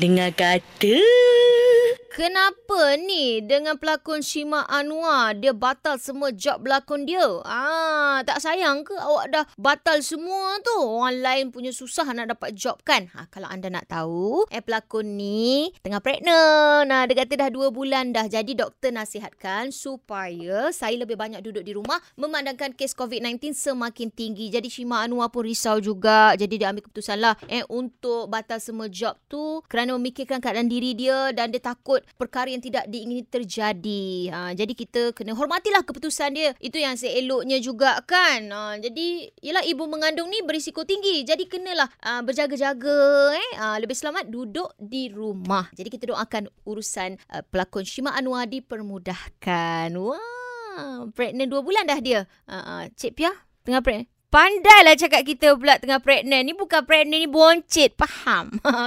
Dengar kata... Kenapa ni dengan pelakon Shima Anwar dia batal semua job berlakon dia? Ah, tak sayang ke awak dah batal semua tu? Orang lain punya susah nak dapat job kan? Ha, kalau anda nak tahu, eh pelakon ni tengah pregnant. Nah, dia kata dah dua bulan dah. Jadi doktor nasihatkan supaya saya lebih banyak duduk di rumah memandangkan kes COVID-19 semakin tinggi. Jadi Shima Anwar pun risau juga. Jadi dia ambil keputusan lah eh untuk batal semua job tu kerana memikirkan keadaan diri dia dan dia takut perkara yang tidak diingini terjadi. Ha, jadi kita kena hormatilah keputusan dia. Itu yang seeloknya juga kan. Ha, jadi ialah ibu mengandung ni berisiko tinggi. Jadi kenalah ha, berjaga-jaga eh. Ha, lebih selamat duduk di rumah. Jadi kita doakan urusan uh, pelakon Shima Anwar dipermudahkan. Wah, pregnant dua bulan dah dia. Ha, ha, Cik Pia tengah pregnant. Pandailah cakap kita pula tengah pregnant. Ni bukan pregnant, ni boncit. Faham?